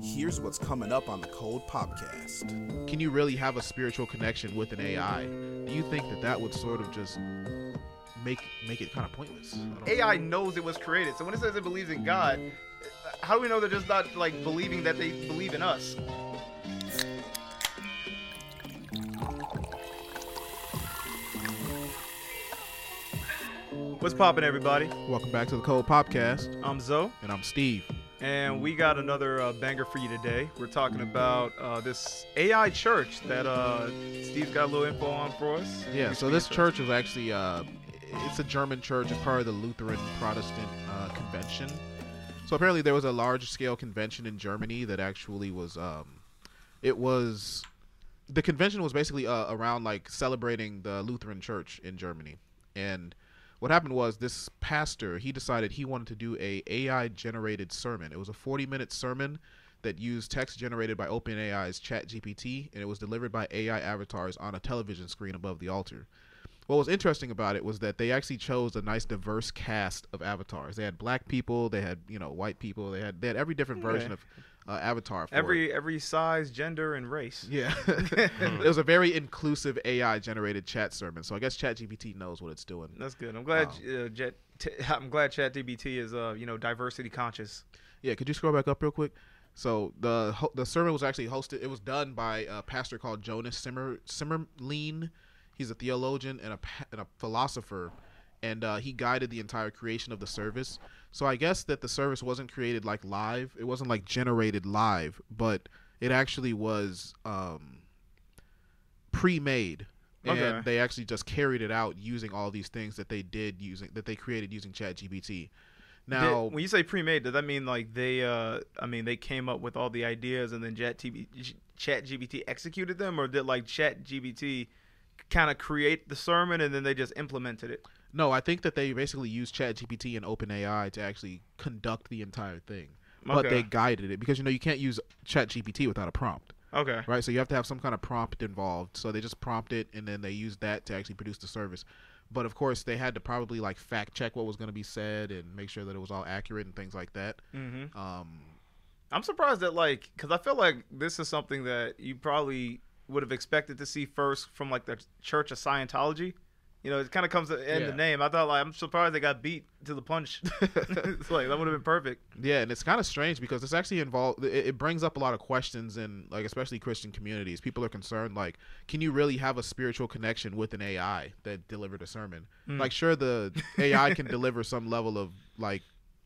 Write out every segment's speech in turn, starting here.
Here's what's coming up on the Cold Podcast. Can you really have a spiritual connection with an AI? Do you think that that would sort of just make make it kind of pointless? I don't know. AI knows it was created. So when it says it believes in God, how do we know they're just not like believing that they believe in us? What's poppin', everybody? Welcome back to the Cold Podcast, I'm Zoe, and I'm Steve. And we got another uh, banger for you today. We're talking about uh, this AI church that uh, Steve's got a little info on for us. Yeah, so this church was actually uh, it's a German church. It's part of the Lutheran Protestant uh, Convention. So apparently there was a large scale convention in Germany that actually was um, it was the convention was basically uh, around like celebrating the Lutheran Church in Germany. And what happened was this pastor he decided he wanted to do a AI generated sermon. It was a 40 minute sermon that used text generated by OpenAI's ChatGPT, and it was delivered by AI avatars on a television screen above the altar. What was interesting about it was that they actually chose a nice diverse cast of avatars. They had black people, they had you know white people, they had they had every different version of uh, avatar. For it. Every every size, gender, and race. Yeah, it was a very inclusive AI generated chat sermon. So I guess ChatGPT knows what it's doing. That's good. I'm glad Wow. uh, Jet. T- I'm glad ChatGPT is uh you know diversity conscious. Yeah, could you scroll back up real quick? So the ho- the sermon was actually hosted. It was done by a pastor called Jonas Simmer Simmerlein. He's a theologian and a pa- and a philosopher, and uh, he guided the entire creation of the service. So I guess that the service wasn't created like live. It wasn't like generated live, but it actually was um, pre-made. And Okay. they actually just carried it out using all these things that they did using that they created using ChatGPT. Now, Did- when you say pre-made, does that mean like they? uh I mean, they came up with all the ideas and then ChatGPT ChatGPT executed them, or did like ChatGPT kind of create the sermon and then they just implemented it? No, I think that they basically used ChatGPT and OpenAI to actually conduct the entire thing. But Okay. they guided it because you know you can't use ChatGPT without a prompt, Okay. right? So you have to have some kind of prompt involved. So they just prompt it and then they used that to actually produce the service. But of course, they had to probably like fact check what was going to be said and make sure that it was all accurate and things like that. Mm-hmm. Um, I'm surprised that like, because I feel like this is something that you probably would have expected to see first from like the Church of Scientology. You know, it kind of comes in Yeah. the name. I thought like I'm surprised they got beat to the punch. it's like that would have been perfect. Yeah, and it's kind of strange because it's actually involved. It, it brings up a lot of questions in, like, especially Christian communities. People are concerned, like, can you really have a spiritual connection with an AI that delivered a sermon? Mm. Like, sure, the AI can deliver some level of, like,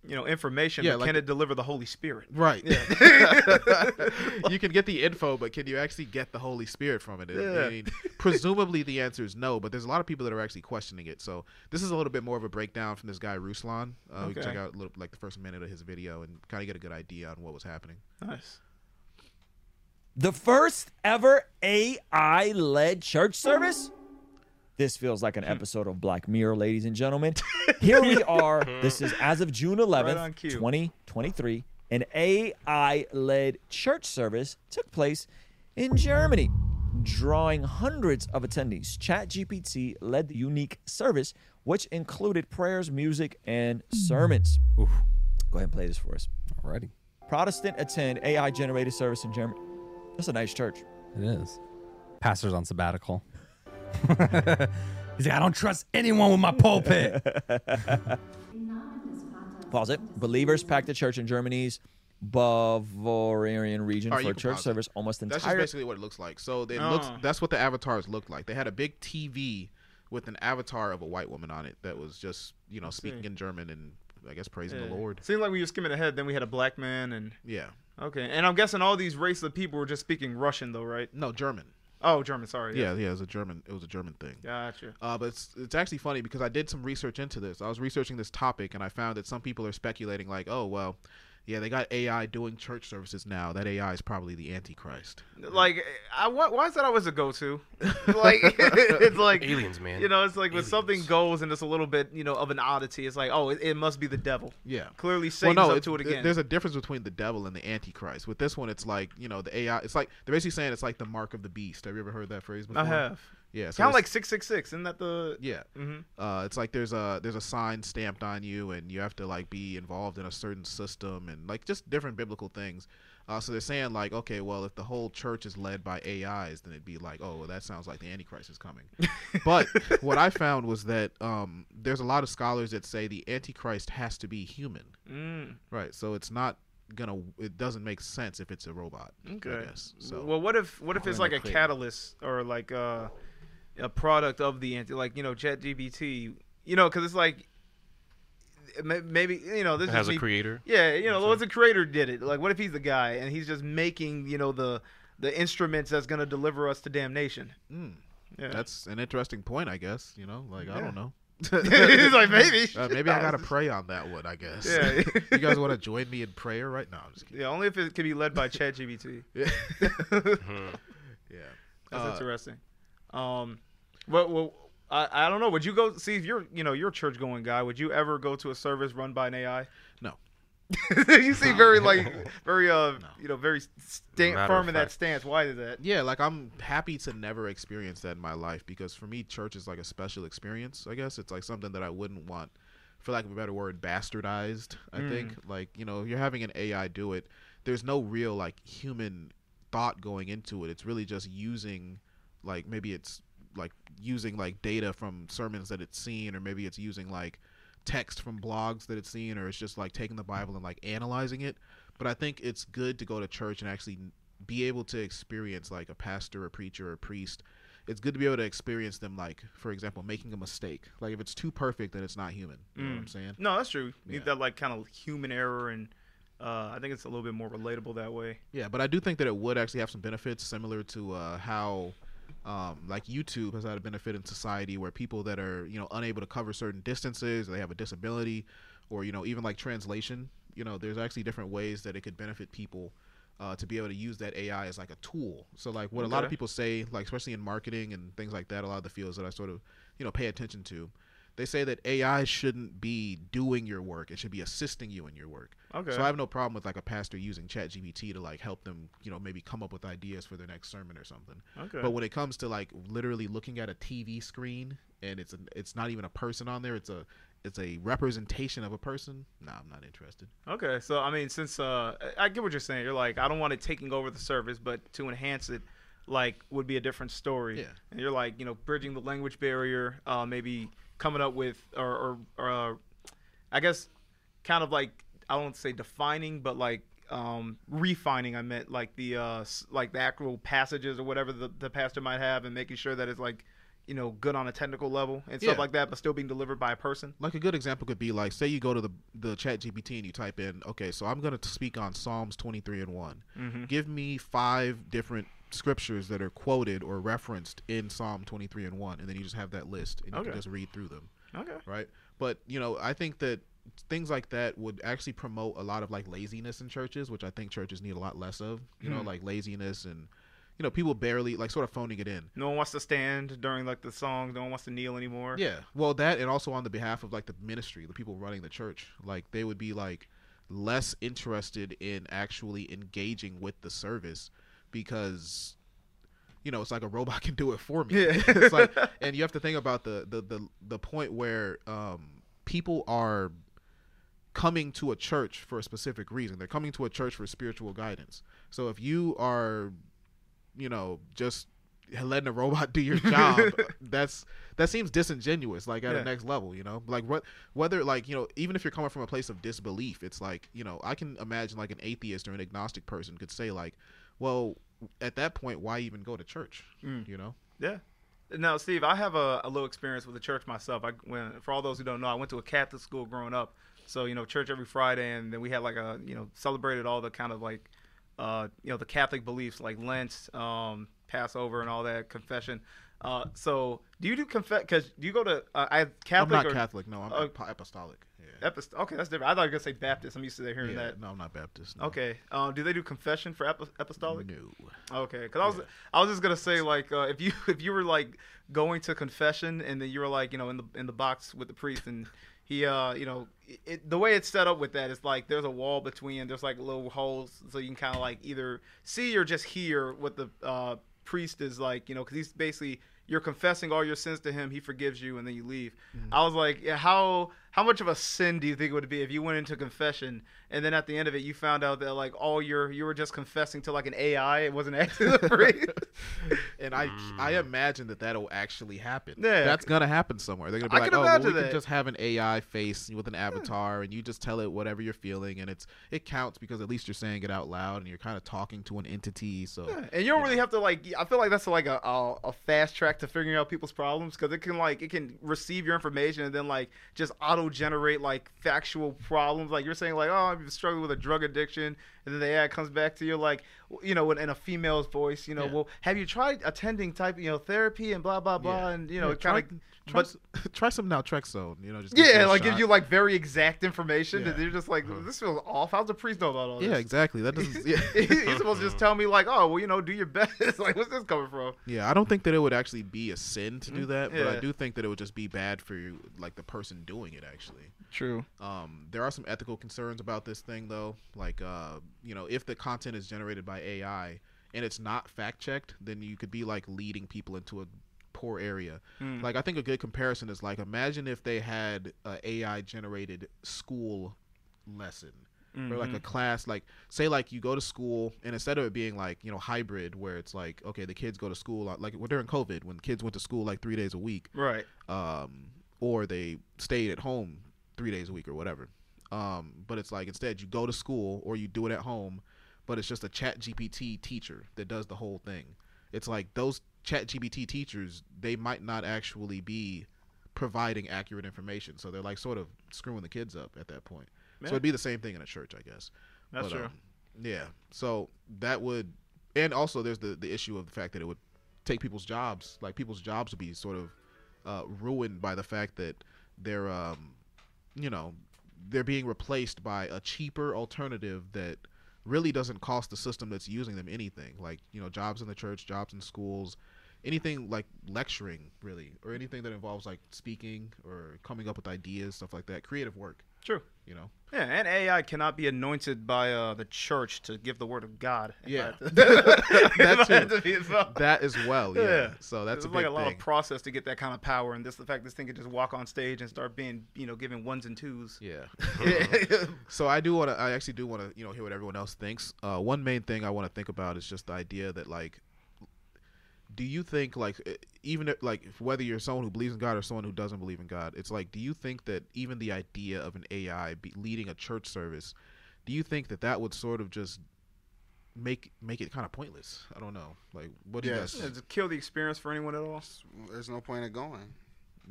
You know, information. Yeah, but like can it deliver the Holy Spirit? right. you can get the info, but can you actually get the Holy Spirit from it? I mean, presumably the answer is no, but there's a lot of people that are actually questioning it. So this is a little bit more of a breakdown from this guy Ruslan. Uh, We can Okay. check out a little, like the first minute of his video and kind of get a good idea on what was happening. Nice. The first ever AI led church service? This feels like an hmm. episode of Black Mirror, ladies and gentlemen. Here we are. This is as of June 11th, on cue. 2023. An AI led church service took place in Germany, drawing hundreds of attendees. ChatGPT led the unique service, which included prayers, music, and sermons. Hmm. Go ahead and play this for us. Alrighty. Protestant attend AI generated service in Germany. That's a nice church. It is. Pastor's on sabbatical. He's like, I don't trust anyone with my pulpit. Pause it. Believers packed the church in Germany's Bavarian region All right, for you can church pause it. service almost That's just entire. basically what it looks like. So it looks Oh. that's what the avatars looked like. They had a big TV with an avatar of a white woman on it that was just you know speaking in German and I guess praising Yeah. the Lord. Seemed like we were skimming ahead. Then we had a black man, and Yeah. okay. And I'm guessing all these races of people were just speaking Russian, though, right? No German. Oh, German. Sorry. Yeah, yeah. It was a German. It was a German thing. Gotcha. Uh, but it's, it's actually funny because I did some research into this. I was researching this topic and I found that some people are speculating like, oh well, yeah, they got AI doing church services now. That AI is probably the Antichrist. Like, I why, why is that always a go-to? like, it's like Aliens, man. You know, it's like when something goes and it's a little bit, you know, of an oddity. It's like, oh, it, it must be the devil. Yeah. Clearly, Satan's well, no, up it's- to it again. there's a difference between the devil and the antichrist. With this one, it's like you know the AI. It's like they're basically saying it's like the mark of the beast. Have you ever heard that phrase before? I have. Yeah, so Kind of like six six six. Isn't that the? yeah. hmm Uh, it's like there's a there's a sign stamped on you, and you have to like be involved in a certain system, and like just different biblical things. Uh, so they're saying like, okay, well, if the whole church is led by AIs, then it'd be like, oh, well, that sounds like the Antichrist is coming. but what I found was that um, there's a lot of scholars that say the Antichrist has to be human, Mm, right? So it's not gonna, it doesn't make sense if it's a robot. okay. So Well, what if what if it's like a catalyst or like a a product of the anti, like you know, ChatGPT, you know, because it's like maybe you know this It is has a me- creator. Yeah, you know, what's the creator did it? Like, what if he's the guy and he's just making you know the the instruments that's gonna deliver us to damnation? mm, Yeah, that's an interesting point, I guess. You know, like I don't know. he's like maybe. Uh, maybe I gotta pray on that one. I guess. Yeah. you guys want to join me in prayer right now? I'm just kidding. Yeah, only if it can be led by ChatGPT. Yeah. Yeah. That's Uh, interesting. Um, well, well, I, I don't know. Would you go see if you're you know you're a church going guy? Would you ever go to a service run by an AI? No. you seem very like very uh No. you know very sta- firm in that stance. Why is that? Yeah, like I'm happy to never experience that in my life because for me, church is like a special experience. I guess it's like something that I wouldn't want, for lack of a better word, bastardized. I Mm. think like you know you're having an AI do it. There's no real like human thought going into it. It's really just using like maybe it's like using like data from sermons that it's seen, or maybe it's using like text from blogs that it's seen, or it's just like taking the Bible and like analyzing it. But I think it's good to go to church and actually be able to experience like a pastor, a preacher, or a priest. It's good to be able to experience them, like for example, making a mistake. Like if it's too perfect, then it's not human. You know what Mm. I'm saying? No, that's true. Yeah. Need that like kind of human error, and uh, I think it's a little bit more relatable that way. Yeah, but I do think that it would actually have some benefits similar to uh, how, um, like YouTube has had a benefit in society where people that are you know unable to cover certain distances, they have a disability, or you know even like translation. You know, there's actually different ways that it could benefit people. Uh, to be able to use that AI as like a tool. So like what a lot of people say, like especially in marketing and things like that, a lot of the fields that I sort of you know pay attention to, they say that AI shouldn't be doing your work; it should be assisting you in your work. Okay. So I have no problem with like a pastor using ChatGPT to like help them, you know, maybe come up with ideas for their next sermon or something. okay. But when it comes to like literally looking at a TV screen and it's a, it's not even a person on there, it's a it's a representation of a person. Nah, I'm not interested. Okay, so I mean, since uh, I I get what you're saying, you're like, I don't want it taking over the service, but to enhance it, like, would be a different story. Yeah. And you're like, you know, bridging the language barrier, uh, maybe coming up with, or, or, or uh, I guess, kind of like, I don't say defining, but like, um, refining. I meant like the, uh, like the actual passages or whatever the, the pastor might have, and making sure that it's like, you know, good on a technical level and stuff Yeah. like that, but still being delivered by a person. Like a good example could be like, say you go to the the Chat GPT and you type in, okay, so I'm gonna speak on Psalms 23 and one. Mm-hmm. Give me five different scriptures that are quoted or referenced in Psalm 23 and one, and then you just have that list and you Okay. can just read through them. Okay. right? But you know, I think that things like that would actually promote a lot of like laziness in churches, which I think churches need a lot less of. You know, Hmm. like laziness and you know people barely like sort of phoning it in. No one wants to stand during like the songs. No one wants to kneel anymore. Yeah, well, that and also on the behalf of like the ministry, the people running the church, like they would be like less interested in actually engaging with the service because you know it's like a robot can do it for me. Yeah. it's like, and you have to think about the the the, the point where um, people are coming to a church for a specific reason. They're coming to a church for spiritual guidance. So if you are, you know, just letting a robot do your job, that's that seems disingenuous. Like at Yeah. a next level, you know, like what whether like you know even if you're coming from a place of disbelief, it's like you know I can imagine like an atheist or an agnostic person could say like, well, at that point, why even go to church? Mm. You know. Yeah. Now, Steve, I have a, a little experience with the church myself. I when for all those who don't know, I went to a Catholic school growing up. So you know, church every Friday, and then we had like a you know celebrated all the kind of like uh, you know the Catholic beliefs like Lent, um, Passover, and all that confession. Uh, so do you do confess? Because do you go to uh, I Catholic I'm not or Catholic. No, I'm uh, apostolic. Yeah. Epist- okay, that's different. I thought you were gonna say Baptist. I'm used to hearing Yeah, that. No, I'm not Baptist. no. Okay. Um, do they do confession for ep- apostolic? No. Okay, because I was I was just gonna say like uh, if you if you were like going to confession and then you were like you know in the in the box with the priest and he uh you know it, the way it's set up with that is like there's a wall between there's like little holes so you can kind of like either see or just hear what the uh, priest is like you know because he's basically you're confessing all your sins to him he forgives you and then you leave i was like yeah, how how much of a sin do you think it would be if you went into confession and then at the end of it you found out that like all your you were just confessing to like an AI, it wasn't actually the priest. and I I mm. imagine that that'll actually happen. Yeah. that's gonna happen somewhere. They're gonna be I like, can oh, well, we imagine can just have an AI face with an avatar, and you just tell it whatever you're feeling, and it's it counts because at least you're saying it out loud, and you're kind of talking to an entity. So and you don't really have to like. I feel like that's like a, a, a fast track to figuring out people's problems because it can like it can receive your information and then like just auto generate like factual problems. Like you're saying like, oh, I'm struggling with a drug addiction, and then the AI comes back to you like, you know, in, in a female's voice, you know, Yeah. well, have you tried attending type, you know, therapy and blah blah blah, Yeah. and you know, Yeah, kind try, of. try, But s- try some naltrexone. You know, just yeah, like gives shot. you like very exact information, and Yeah. you're just like, this feels off. How's the priest know about all this? yeah, exactly. That doesn't. Yeah. He's supposed to just tell me like, oh, well, you know, do your best. like, what's this coming from? Yeah, I don't think that it would actually be a sin to do that, but I do think that it would just be bad for you, like the person doing it. Actually, True. um, there are some ethical concerns about this thing, though. Like, uh, you know, if the content is generated by AI and it's not fact checked, then you could be like leading people into a poor area. Hmm. Like, I think a good comparison is like, imagine if they had a AI generated school lesson or like a class like say like you go to school and instead of it being like you know hybrid where it's like okay the kids go to school uh, like well, during covid when kids went to school like three days a week Right. um, or they stayed at home three days a week or whatever um, but it's like instead you go to school or you do it at home but it's just a chat gpt teacher that does the whole thing it's like those chat gpt teachers they might not actually be providing accurate information so they're like sort of screwing the kids up at that point Yeah. so it'd be the same thing in a church i guess That's But, true. um, yeah. So that would, and also there's the the issue of the fact that it would take people's jobs. Like people's jobs would be sort of uh, ruined by the fact that they're, um, you know, they're being replaced by a cheaper alternative that really doesn't cost the system that's using them anything. Like you know, jobs in the church, jobs in schools. Anything like lecturing, really, or anything that involves like speaking or coming up with ideas, stuff like that, creative work. True. You know, Yeah, and AI cannot be anointed by uh, the church to give the word of God. If Yeah. I had to- That if I had too. to that as well. Yeah. Yeah. So that's a big like a lot thing. of process to get that kind of power, and this the fact this thing could just walk on stage and start being, you know, giving ones and twos. Yeah. Yeah. so I do want to. I actually do want to, you know, hear what everyone else thinks. Uh, one main thing I want to think about is just the idea that, like, do you think, like, even if, like, whether you're someone who believes in God or someone who doesn't believe in God, it's like, do you think that even the idea of an AI be leading a church service, do you think that that would sort of just make make it kind of pointless? I don't know. Like, what do Yes. you Yeah, guys? to kill the experience for anyone at all. There's no point in going.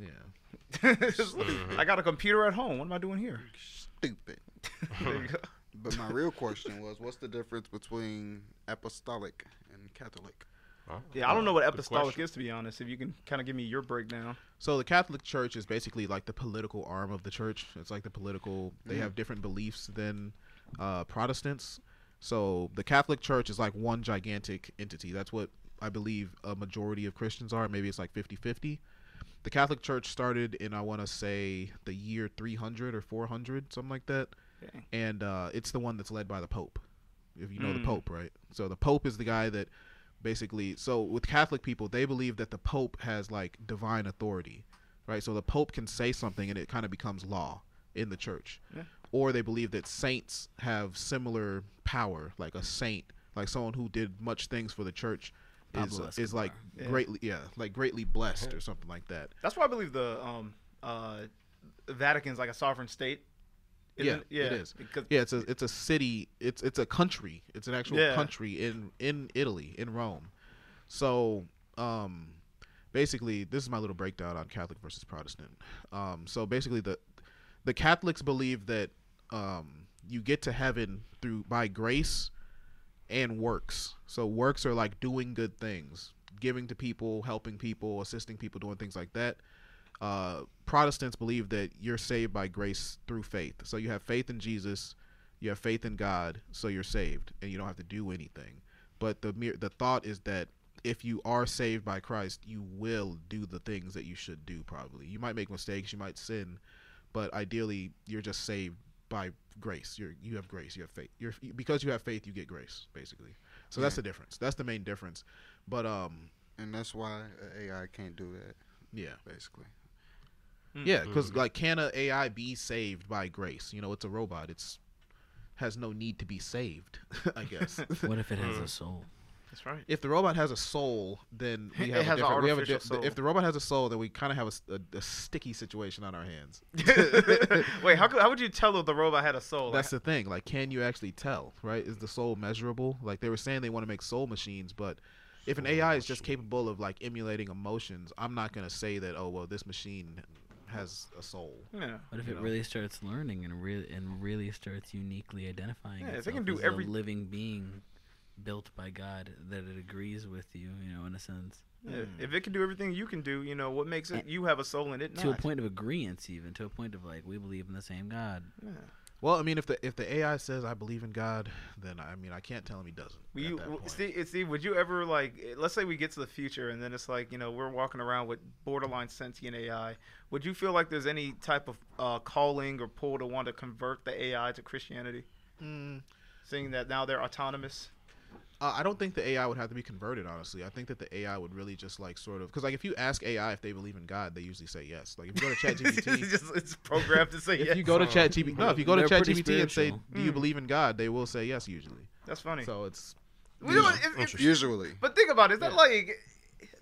Yeah. Just- I got a computer at home. What am I doing here? Stupid. There you go. But my real question was, what's the difference between apostolic and Catholic? Yeah, I don't know what Good apostolic is to be honest. If you can kind of give me your breakdown. So the Catholic Church is basically like the political arm of the church. It's like the political. They have different beliefs than uh, Protestants. So the Catholic Church is like one gigantic entity. That's what I believe a majority of Christians are. Maybe it's like 50-50. The Catholic Church started in I want to say the year 300 or 400, something like that. Okay. And uh, it's the one that's led by the Pope. If you know the Mm. Pope, right? So the Pope is the guy that basically so with catholic people they believe that the pope has like divine authority right so the pope can say something and it kind of becomes law in the church Yeah. or they believe that saints have similar power like a saint like someone who did much things for the church is, is like Yeah. greatly yeah like greatly blessed or something like that That's why I believe the um uh Vatican's like a sovereign state. Yeah, Isn't Yeah, it is. Because Yeah, it's a it's a city. It's it's a country. It's an actual Yeah. country in in Italy, in Rome. So, um, basically, this is my little breakdown on Catholic versus Protestant. Um, so basically, the the Catholics believe that um, you get to heaven through by grace and works. So works are like doing good things, giving to people, helping people, assisting people, doing things like that. Uh, Protestants believe that you're saved by grace through faith. So you have faith in Jesus, you have faith in God, so you're saved, and you don't have to do anything. But the mere the thought is that if you are saved by Christ, you will do the things that you should do. Probably you might make mistakes, you might sin, but ideally you're just saved by grace. You're you have grace, you have faith. You're because you have faith, you get grace, basically. So that's the difference. That's the main difference. But um, And that's why AI can't do that, yeah. basically. Mm. Yeah, because mm. like, can a AI be saved by grace? You know, it's a robot. It's has no need to be saved. I guess. What if it has a mm. soul? That's right. if the robot has a soul, then we It have has a an different. We have a di- soul. If the robot has a soul, then we kind of have a sticky situation on our hands. Wait, how could, how would you tell if the robot had a soul? Like, That's the thing. Like, can you actually tell? Right? Is the soul measurable? Like they were saying, they want to make soul machines, but if an AI is just capable of like emulating emotions, I'm not gonna say that. Oh well, this machine has a soul. yeah. What if it know. really starts learning and really and really starts uniquely identifying Yeah, if it can do as every- a living being built by God that it agrees with you, you know, in a sense, Yeah, hmm. If it can do everything you can do, you know what makes it? You have a soul and it to a point of agreement, even to a point of like we believe in the same God. Yeah. Well, I mean, if the if the AI says I believe in God, then I mean I can't tell him he doesn't. Will you point. see? See, would you ever like? eh, Let's say we get to the future, and then it's like you know we're walking around with borderline sentient AI. Would you feel like there's any type of uh, calling or pull to want to convert the AI to Christianity, Mm, seeing that now they're autonomous? Uh, I don't think the AI would have to be converted. Honestly, I think that the AI would really just like sort of because like if you ask AI if they believe in God, they usually say yes. Like if you go to it's, ChatGPT. just, it's programmed to say If yes. you go to ChatGPT, no, if you go to ChatGPT and say, spiritual. "Do you Mm. believe in God?" they will say yes usually. That's funny. So it's We don't- it- it- Usually. But think about it. Is that like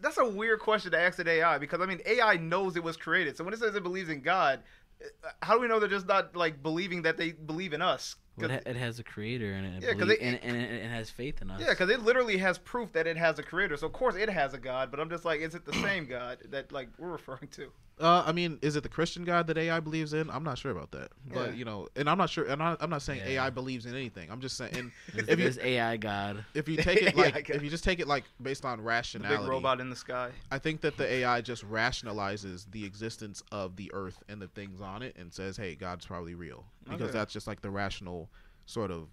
that's a weird question to ask an AI because I mean AI knows it was created. So when it says it believes in God, uh, how do we know they're just not like believing that they believe in us? It, it has a creator and it, Yeah, 'cause belie- it- and, and, it- it has faith in us. yeah, because it literally has proof that it has a creator. So of course it has a God. But I'm just like, is it the same God that like we're referring to? Uh, I mean, is it the Christian God that AI believes in? I'm not sure about that, but Yeah. you know, and I'm not sure, and I, I'm not saying Yeah. AI believes in anything. I'm just saying, if you there's AI God. if you take it like if you just take it like based on The rationality, big robot in the sky. I think that the AI just rationalizes the existence of the Earth and the things on it, and says, "Hey, God's probably real," because Okay. that's just like the rational sort of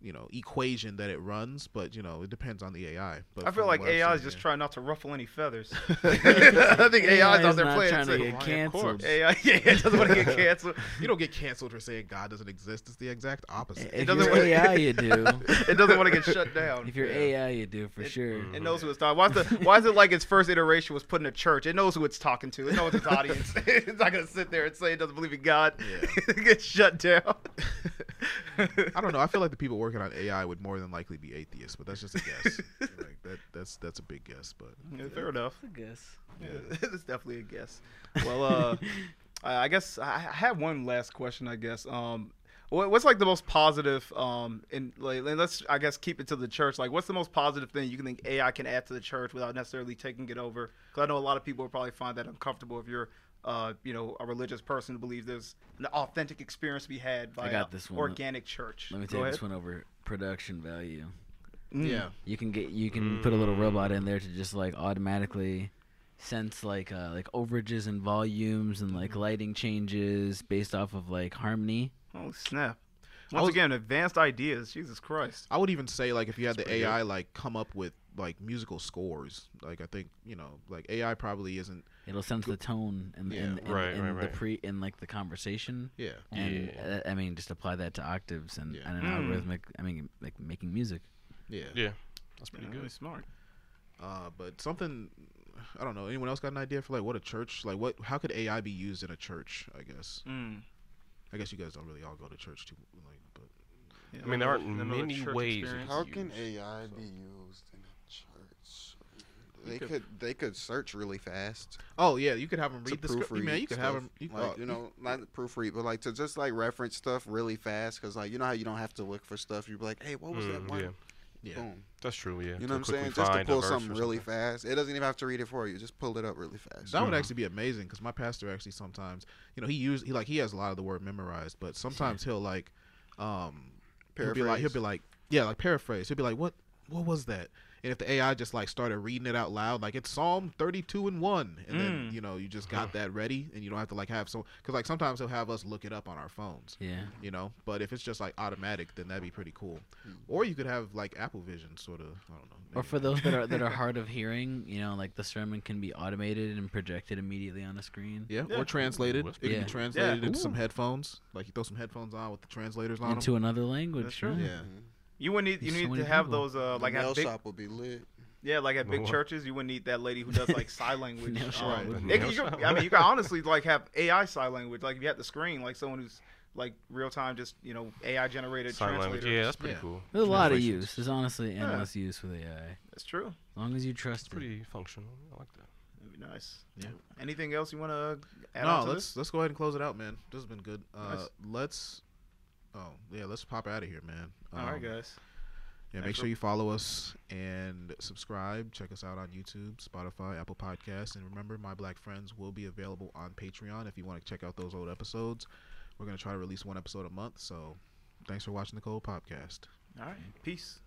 you know equation that it runs. But you know, it depends on the AI. But I feel like AI is just yeah. trying not to ruffle any feathers. I think AI is out there playing trying to get canceled. AI, yeah, it doesn't want to get canceled. You don't get canceled for saying God doesn't exist. It's the exact opposite. If doesn't you're wanna- AI, you do. It doesn't want to get shut down. If you're AI, you do for It- sure. It knows who it's talking. Why is, the, why is it like its first iteration was put in a church? It knows who it's talking to. It knows its audience. it's not gonna sit there and say it doesn't believe in God. it gets shut down. I don't know. I feel like the people working on AI would more than likely be atheists, but that's just a guess. like that, that's that's a big guess, but Yeah, fair enough. I guess. Yeah, it's definitely a guess. Well, uh, I I guess I I have one last question. I guess. Um, what's like the most positive? Um, in like, and let's I guess keep it to the church. Like, what's the most positive thing you can think AI can add to the church without necessarily taking it over? Because I know a lot of people will probably find that uncomfortable if you're. Uh, you know, a religious person who believes there's an authentic experience to be had by I got this one. organic church. Let me take this one over production value. Mm. yeah. You can get you can put a little robot in there to just like automatically sense like uh, like overages and volumes and like lighting changes based off of like harmony. Oh snap! Once was- again, advanced ideas. Jesus Christ. I would even say like if you had the pretty good. AI like come up with like musical scores, like I think you know like AI probably isn't. It'll sense the tone and Yeah. and, and, Right, and right, the right. pre in like the conversation. Yeah. And uh, I mean, just apply that to octaves and, Yeah. and an Mm. algorithmic. I mean, like making music. Yeah. Yeah, that's pretty Yeah, good. Really smart. Uh, but something I don't know. Anyone else got an idea for like what a church like what? How could AI be used in a church? I guess. Mm. I guess you guys don't really all go to church too. Like, but Yeah, I mean, there aren't many ways. How can AI so. be used in a church? They could they could search really fast. oh yeah, you could have them read the script. proofread Man, you could have them. You, like uh, you know not proofread, but like to just like reference stuff really fast. Cause like you know how you don't have to look for stuff. You'd be like, hey, what was that Mm, one? yeah, yeah. Boom. that's true. Yeah, You know what I'm saying? Just to pull something or really fast. It doesn't even have to read it for you. Just pull it up really fast. That would Mhm. actually be amazing because my pastor actually sometimes, you know, he use he like he has a lot of the word memorized, but sometimes he'll like, um, he'll be like he'll be like yeah like paraphrase. He'll be like what what was that? And if the AI just like started reading it out loud, like it's Psalm thirty two and one, and then Mm. you know you just got that ready, and you don't have to like have so because like sometimes they'll have us look it up on our phones, Yeah. you know. But if it's just like automatic, then that'd be pretty cool. Or you could have like Apple Vision, sort of. I don't know. Or for those that are that are hard of hearing, you know, like the sermon can be automated and projected immediately on a screen. Yeah, Yeah. or translated. Ooh, It that's can be translated Yeah. into some headphones. Like you throw some headphones on with the translators on Into them. another language. That's true. yeah. Yeah. You would need you There's so need many to have people. those uh The like nail have big shop would be lit. Yeah, like at big What? churches, you wouldn't need that lady who does like sign language. Nail Um, shot. it- you could- I mean, you could, I mean, you could honestly like have AI sign language. Like if you have the screen, like someone who's like real time, just you know, AI generated Sign translator. language. Yeah, that's pretty Yeah. cool. There's a lot of use. There's honestly Yeah. endless use with AI. That's true. As long as you trust It's it. pretty functional. I like that. That'd be nice. Yeah. Anything else you want to add no, on to let's this? let's go ahead and close it out, man. This has been good. Uh, Nice. Let's. Oh yeah, let's pop out of here, man. All right, Um, guys. Yeah, make sure you follow us and subscribe. Check us out on YouTube, Spotify, Apple Podcasts, and remember, My Black Friends will be available on Patreon if you want to check out those old episodes. We're gonna try to release one episode a month, so thanks for watching the Cold Podcast. All right. Peace.